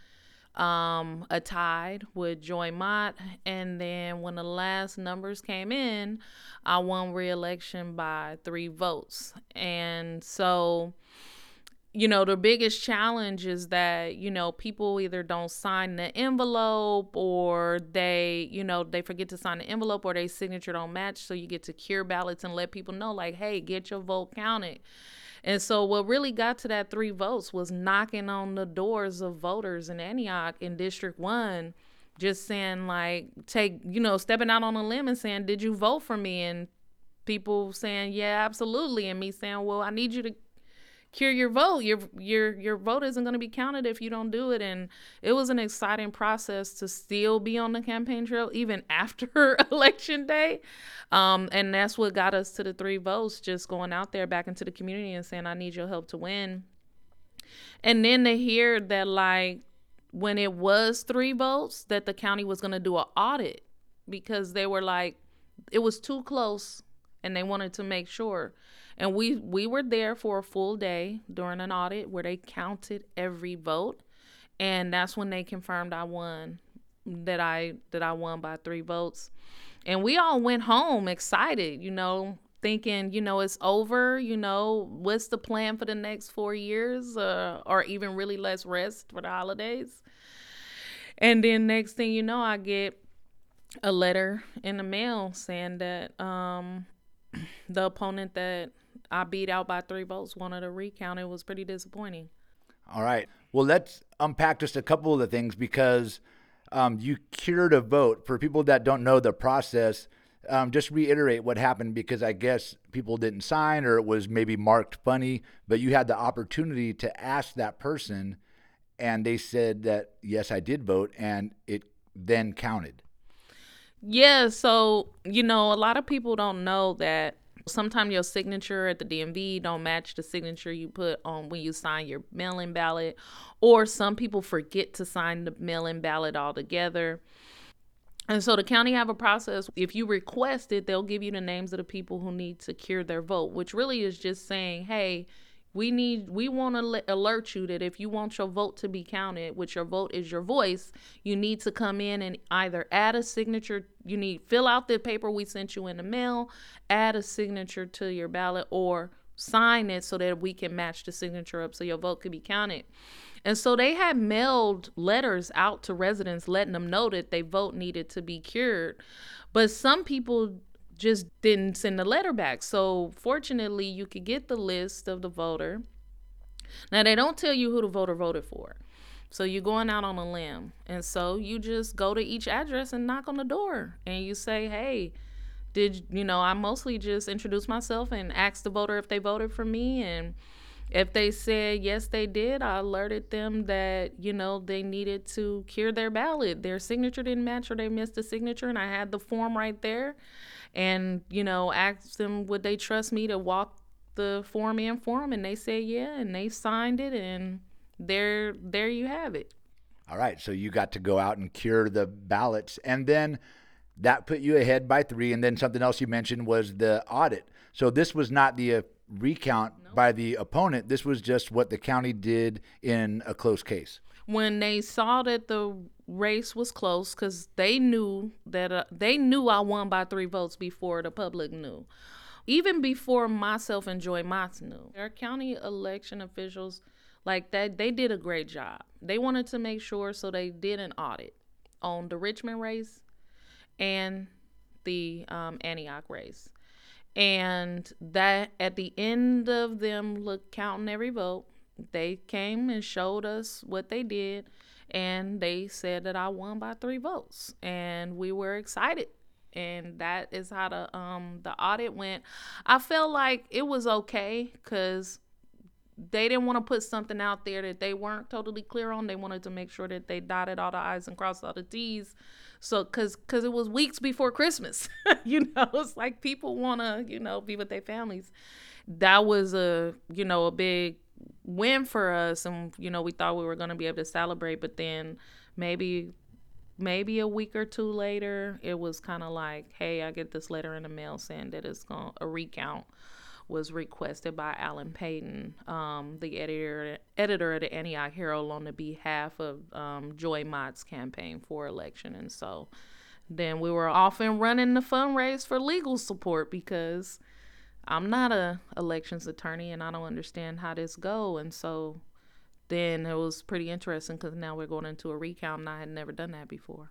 Speaker 8: um, a tied with Joy Mott. And then when the last numbers came in, I won re-election by three votes. And so, you know, the biggest challenge is that, you know, people either don't sign the envelope or they, you know, they forget to sign the envelope or their signature don't match. So you get to cure ballots and let people know, like, hey, get your vote counted. And so, what really got to that three votes was knocking on the doors of voters in Antioch in District 1, just saying, like, take, you know, stepping out on a limb and saying, Did you vote for me? And people saying, Yeah, absolutely. And me saying, Well, I need you to cure your vote. Your your your vote isn't going to be counted if you don't do it. And it was an exciting process to still be on the campaign trail even after election day. Um, and that's what got us to the three votes. Just going out there back into the community and saying, "I need your help to win." And then to hear that, like, when it was three votes, that the county was going to do an audit because they were like, it was too close, and they wanted to make sure and we we were there for a full day during an audit where they counted every vote. And that's when they confirmed I won that I that I won by 3 votes. And we all went home excited you know thinking you know it's over you know what's the plan for the next 4 years uh, or even really less rest for the holidays? And then next thing you know, I get a letter in the mail saying that um, the opponent that I beat out by three votes wanted a recount. It was pretty disappointing.
Speaker 1: All right. Well, let's unpack just a couple of the things because um, you cured a vote. For people that don't know the process, um, just reiterate what happened because I guess people didn't sign or it was maybe marked funny, but you had the opportunity to ask that person and they said that, yes, I did vote and it then counted.
Speaker 8: Yeah, so you know, a lot of people don't know that sometimes your signature at the DMV don't match the signature you put on when you sign your mail-in ballot, or some people forget to sign the mail-in ballot altogether. And so the county have a process. If you request it, they'll give you the names of the people who need to cure their vote, which really is just saying, hey, we need we want to alert you that if you want your vote to be counted, which your vote is your voice, you need to come in and either add a signature, you need fill out the paper we sent you in the mail, add a signature to your ballot or sign it so that we can match the signature up so your vote could be counted. And so they had mailed letters out to residents letting them know that their vote needed to be cured. But some people just didn't send the letter back. So fortunately, you could get the list of the voter. Now they don't tell you who the voter voted for. So you're going out on a limb. And so you just go to each address and knock on the door and you say, "Hey, did you know, I mostly just introduce myself and ask the voter if they voted for me and if they said yes they did i alerted them that you know they needed to cure their ballot their signature didn't match or they missed a signature and i had the form right there and you know asked them would they trust me to walk the form in for them and they said yeah and they signed it and there there you have it.
Speaker 1: All right so you got to go out and cure the ballots and then that put you ahead by three and then something else you mentioned was the audit. So this was not the uh, recount nope. by the opponent this was just what the county did in a close case
Speaker 8: when they saw that the race was close because they knew that uh, they knew I won by three votes before the public knew. Even before myself and Joy Motts knew. Our county election officials, like that, they did a great job. They wanted to make sure, so they did an audit on the Richmond race and the um, Antioch race. And that at the end of them look counting every vote, they came and showed us what they did and they said that I won by 3 votes and we were excited and that is how the um the audit went. I felt like it was okay cuz they didn't want to put something out there that they weren't totally clear on. They wanted to make sure that they dotted all the i's and crossed all the t's. So cuz cuz it was weeks before Christmas. you know, it's like people want to, you know, be with their families. That was a, you know, a big win for us and you know we thought we were going to be able to celebrate but then maybe maybe a week or two later it was kind of like hey i get this letter in the mail saying that it's going a recount was requested by Allen Payton um, the editor editor of the antioch herald on the behalf of um, joy mott's campaign for election. And so then we were off and running the fundraise for legal support because I'm not a elections attorney and I don't understand how this go. And so then it was pretty interesting because now we're going into a recount and I had never done that before.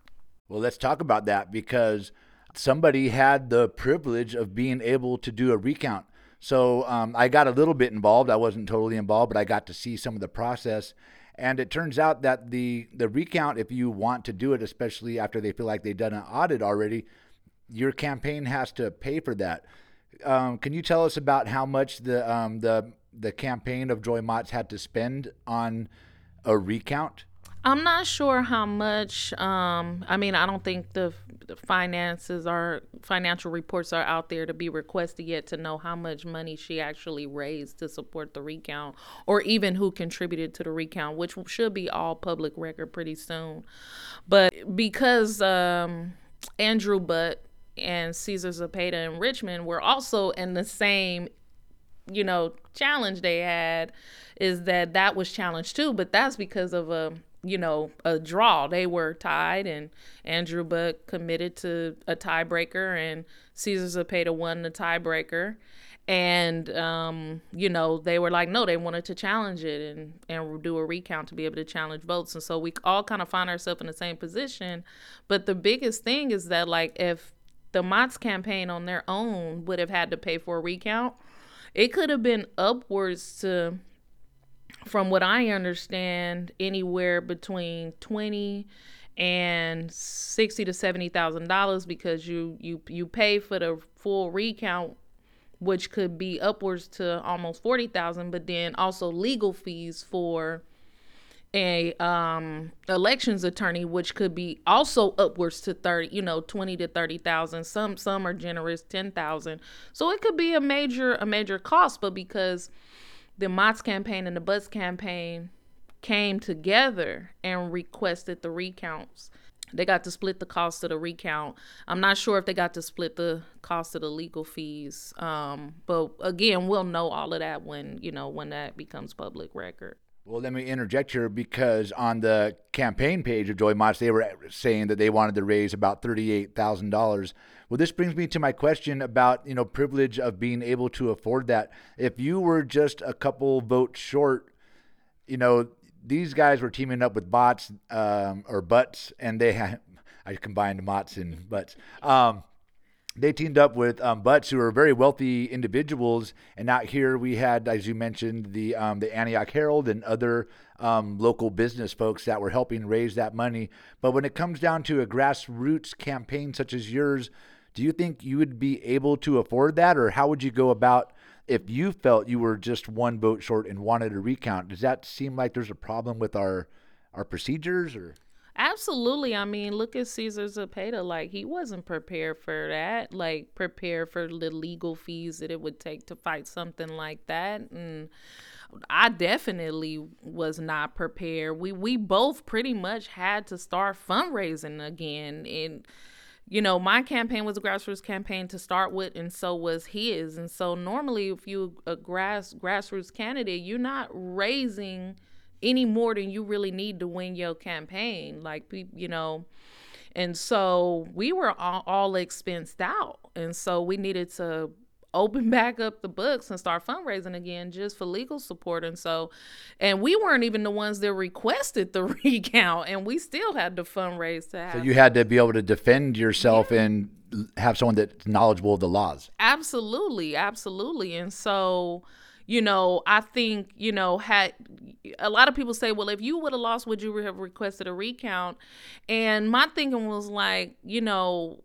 Speaker 1: Well, let's talk about that because somebody had the privilege of being able to do a recount. So um, I got a little bit involved. I wasn't totally involved, but I got to see some of the process. And it turns out that the the recount, if you want to do it, especially after they feel like they've done an audit already, your campaign has to pay for that. Um, can you tell us about how much the um, the the campaign of Joy Motts had to spend on a recount?
Speaker 8: I'm not sure how much. Um, I mean, I don't think the, the, finances are financial reports are out there to be requested yet to know how much money she actually raised to support the recount, or even who contributed to the recount, which should be all public record pretty soon. But because um, Andrew Butt and Cesar Zepeda in Richmond were also in the same, you know, challenge they had is that that was challenged too, but that's because of a you know a draw. They were tied, and Andrew Butt committed to a tiebreaker, and Cesar Zepeda won the tiebreaker. and um, you know they were like no they wanted to challenge it and and do a recount to be able to challenge votes and so we all kind of find ourselves in the same position but the biggest thing is that like if the Mott's campaign on their own would have had to pay for a recount. It could have been upwards to from what i understand anywhere between 20 and 60 to 70 thousand dollars because you you you pay for the full recount which could be upwards to almost 40,000 but then also legal fees for a um elections attorney which could be also upwards to 30 you know 20 to 30,000 some some are generous 10,000 so it could be a major a major cost but because the Mott's campaign and the Butts campaign came together and requested the recounts they got to split the cost of the recount. I'm not sure if they got to split the cost of the legal fees. Um, but again, we'll know all of that when you know when that becomes public record.
Speaker 1: Well, let me interject here because on the campaign page of Joy Motts, they were saying that they wanted to raise about thirty-eight thousand dollars. Well, this brings me to my question about you know privilege of being able to afford that. If you were just a couple votes short, you know these guys were teaming up with bots um, or butts, and they had I combined Mott's and butts. Um, they teamed up with um, Butts, who are very wealthy individuals, and out here we had, as you mentioned, the um, the Antioch Herald and other um, local business folks that were helping raise that money. But when it comes down to a grassroots campaign such as yours, do you think you would be able to afford that, or how would you go about if you felt you were just one vote short and wanted a recount? Does that seem like there's a problem with our our procedures, or?
Speaker 8: Absolutely. I mean, look at Cesar Zepeda. Like, he wasn't prepared for that. Like, prepared for the legal fees that it would take to fight something like that. And I definitely was not prepared. We we both pretty much had to start fundraising again. And you know, my campaign was a grassroots campaign to start with, and so was his. And so normally, if you a grass grassroots candidate, you're not raising any more than you really need to win your campaign. Like, you know, and so we were all, all expensed out. And so we needed to open back up the books and start fundraising again just for legal support. And so, and we weren't even the ones that requested the recount, and we still had to fundraise to have.
Speaker 1: So you had to be able to defend yourself yeah. and have someone that's knowledgeable of the laws.
Speaker 8: Absolutely, absolutely. And so, you know, I think, you know, had a lot of people say, well, if you would have lost, would you have requested a recount? And my thinking was like, you know,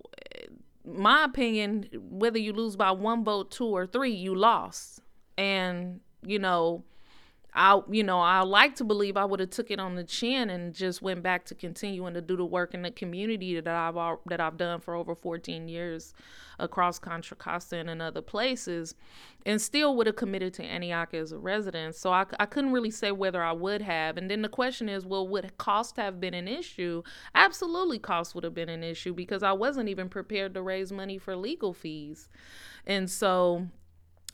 Speaker 8: my opinion, whether you lose by one vote, two or three, you lost. And, you know, I you know I like to believe I would have took it on the chin and just went back to continuing to do the work in the community that I've that I've done for over 14 years across Contra Costa and in other places, and still would have committed to Antioch as a resident. So I, I couldn't really say whether I would have. And then the question is, well, would cost have been an issue? Absolutely, cost would have been an issue because I wasn't even prepared to raise money for legal fees, and so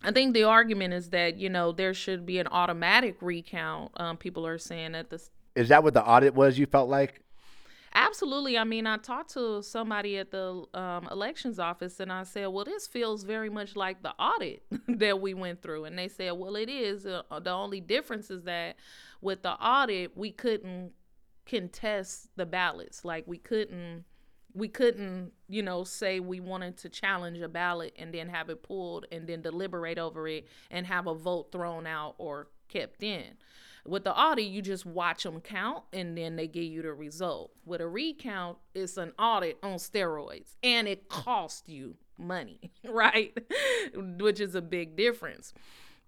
Speaker 8: I think the argument is that you know there should be an automatic recount. Um, people are saying that this
Speaker 1: is that what the audit was. You felt like
Speaker 8: absolutely. I mean, I talked to somebody at the um, elections office, and I said, "Well, this feels very much like the audit that we went through." And they said, "Well, it is. Uh, the only difference is that with the audit, we couldn't contest the ballots. Like we couldn't." We couldn't, you know, say we wanted to challenge a ballot and then have it pulled and then deliberate over it and have a vote thrown out or kept in. With the audit, you just watch them count and then they give you the result. With a recount, it's an audit on steroids and it costs you money, right? Which is a big difference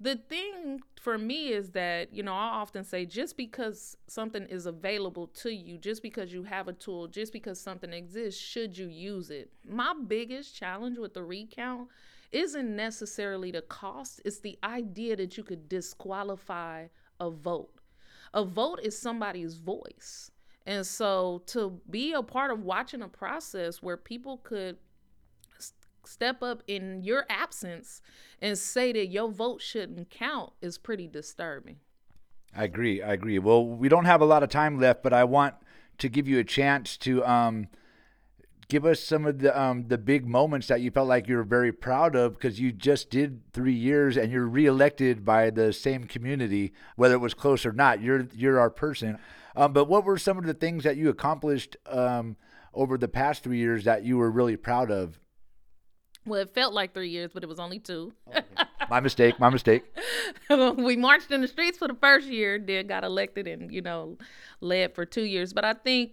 Speaker 8: the thing for me is that you know i often say just because something is available to you just because you have a tool just because something exists should you use it? My biggest challenge with the recount isn't necessarily the cost it's the idea that you could disqualify a vote. A vote is somebody's voice. And so to be a part of watching a process where people could step up in your absence and say that your vote shouldn't count is pretty disturbing.
Speaker 1: I agree. I agree. Well, we don't have a lot of time left, but I want to give you a chance to um, give us some of the um, the big moments that you felt like you were very proud of because you just did three years and you're reelected by the same community, whether it was close or not. You're you're our person. Um, but what were some of the things that you accomplished um, over the past three years that you were really proud of?
Speaker 8: Well, it felt like three years, but it was only two.
Speaker 1: My mistake. My mistake.
Speaker 8: we marched in the streets for the first year, then got elected and, you know, led for two years. But I think,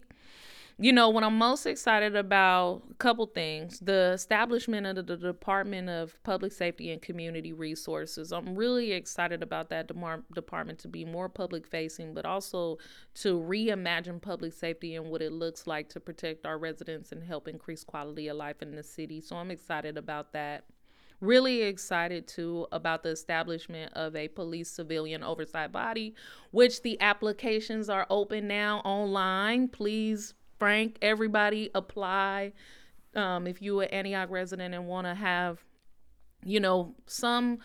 Speaker 8: you know, what I'm most excited about, a couple things. The establishment of the, Department of Public Safety and Community Resources. I'm really excited about that department to be more public facing, but also to reimagine public safety and what it looks like to protect our residents and help increase quality of life in the city. So I'm excited about that. Really excited too about the establishment of a police civilian oversight body, which the applications are open now online. Please, Frank, everybody apply. Um, if you're an Antioch resident and want to have, you know, some,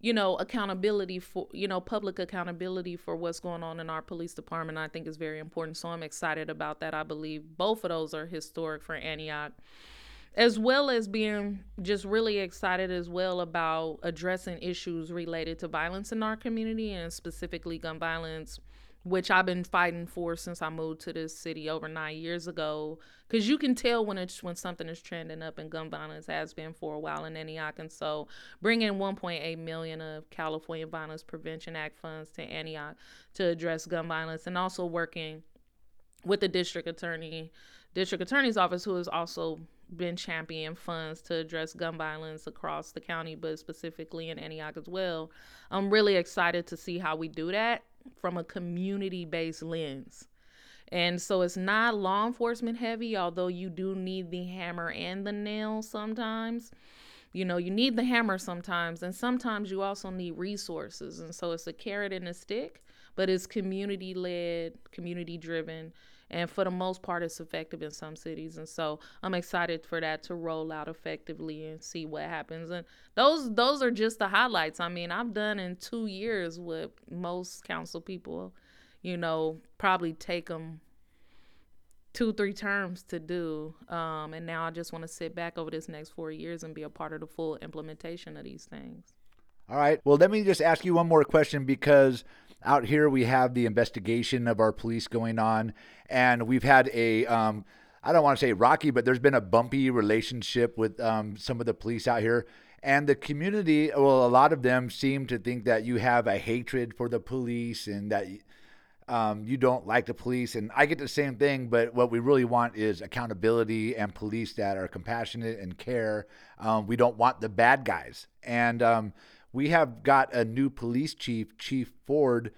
Speaker 8: you know, accountability for, you know, public accountability for what's going on in our police department, I think is very important. So I'm excited about that. I believe both of those are historic for Antioch as well as being just really excited as well about addressing issues related to violence in our community and specifically gun violence which I've been fighting for since I moved to this city over 9 years ago. Cuz you can tell when it's when something is trending up and gun violence has been for a while in Antioch. And so bringing 1.8 million of California Violence Prevention Act funds to Antioch to address gun violence and also working with the district attorney district attorney's office who has also been championing funds to address gun violence across the county, but specifically in Antioch as well. I'm really excited to see how we do that from a community based lens. And so it's not law enforcement heavy, although you do need the hammer and the nail sometimes. You know, you need the hammer sometimes, and sometimes you also need resources. And so it's a carrot and a stick, but it's community led, community driven and for the most part it's effective in some cities. And so i'm excited for that to roll out effectively and see what happens. And those those are just the highlights. I mean i've done in two years what most council people you know probably take them two three terms to do. Um, and now i just want to sit back over this next four years and be a part of the full implementation of these things.
Speaker 1: All right. Well let me just ask you one more question because out here we have the investigation of our police going on and we've had a um, I don't want to say rocky, but there's been a bumpy relationship with um, some of the police out here. And the community, well, a lot of them seem to think that you have a hatred for the police and that um, you don't like the police. And I get the same thing, but what we really want is accountability and police that are compassionate and care. Um, we don't want the bad guys. And um, we have got a new police chief, Chief Ford,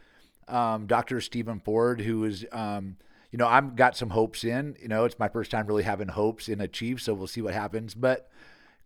Speaker 1: um, Dr. Stephen Ford, who is um, you know, I've got some hopes in. You know, it's my first time really having hopes in a chief, so we'll see what happens. But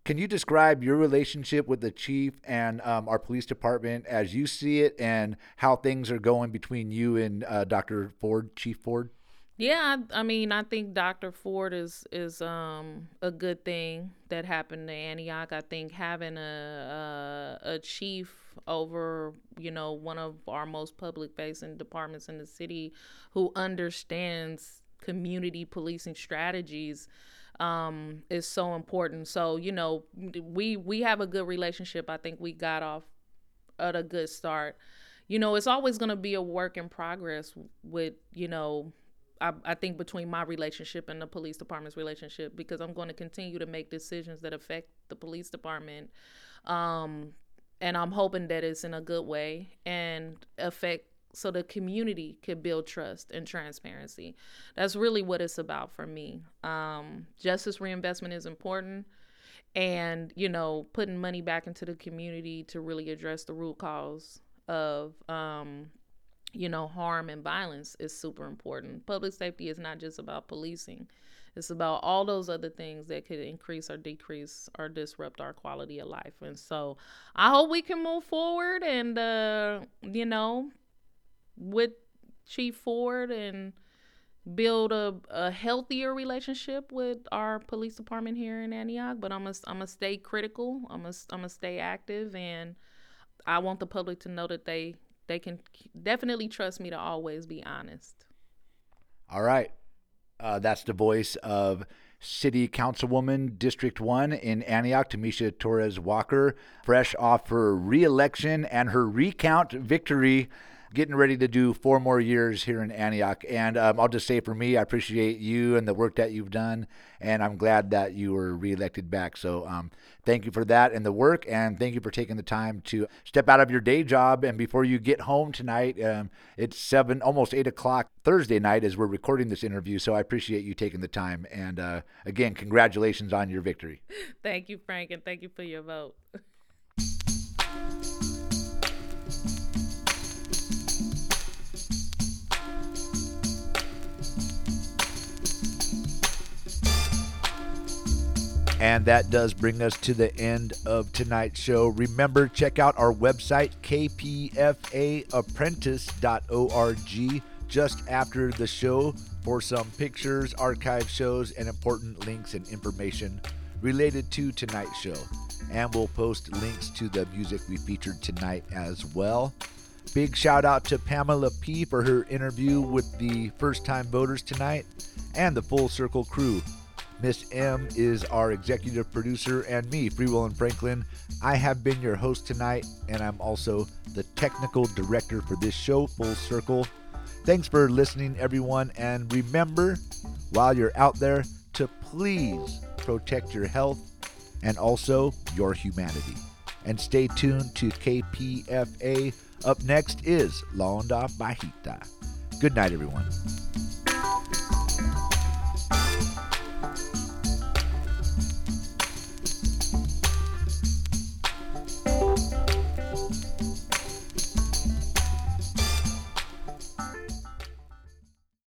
Speaker 1: can you describe your relationship with the chief and um, our police department as you see it, and how things are going between you and uh, Dr. Ford, Chief Ford?
Speaker 8: Yeah, I, I, mean, I think Dr. Ford is is um, a good thing that happened to Antioch. I think having a a, a chief over, you know, one of our most public facing departments in the city who understands community policing strategies um, is so important. So, you know, we we have a good relationship. I think we got off at a good start. You know, it's always going to be a work in progress with, you know, I, I think between my relationship and the police department's relationship because I'm going to continue to make decisions that affect the police department. Um, and I'm hoping that it's in a good way and affect so the community could build trust and transparency. That's really what it's about for me. Um, justice reinvestment is important, and you know, putting money back into the community to really address the root cause of um, you know, harm and violence is super important. Public safety is not just about policing. It's about all those other things that could increase or decrease or disrupt our quality of life. And so I hope we can move forward and, uh, you know, with Chief Ford and build a, a healthier relationship with our police department here in Antioch. But I'm going I'm to stay critical, I'm going I'm to stay active. And I want the public to know that they they can definitely trust me to always be honest.
Speaker 1: All right. Uh, that's the voice of City Councilwoman, District 1 in Antioch, Tamisha Torres Walker, fresh off her re election and her recount victory getting ready to do four more years here in Antioch. And um, I'll just say for me, I appreciate you and the work that you've done. And I'm glad that you were reelected back. So um, thank you for that and the work. And thank you for taking the time to step out of your day job. And before you get home tonight, um, it's seven, almost eight o'clock Thursday night as we're recording this interview. So I appreciate you taking the time. And uh, again, congratulations on your victory.
Speaker 8: Thank you, Frank, and thank you for your vote.
Speaker 1: And that does bring us to the end of tonight's show. Remember, check out our website, kpfaapprentice.org, just after the show for some pictures, archive shows, and important links and information related to tonight's show. And we'll post links to the music we featured tonight as well. Big shout out to Pamela P for her interview with the first time voters tonight and the Full Circle crew. Miss M is our executive producer, and me, Free Will and Franklin. I have been your host tonight, and I'm also the technical director for this show, Full Circle. Thanks for listening, everyone, and remember, while you're out there, to please protect your health and also your humanity. And stay tuned to KPFA. Up next is La Onda Bajita. Good night, everyone.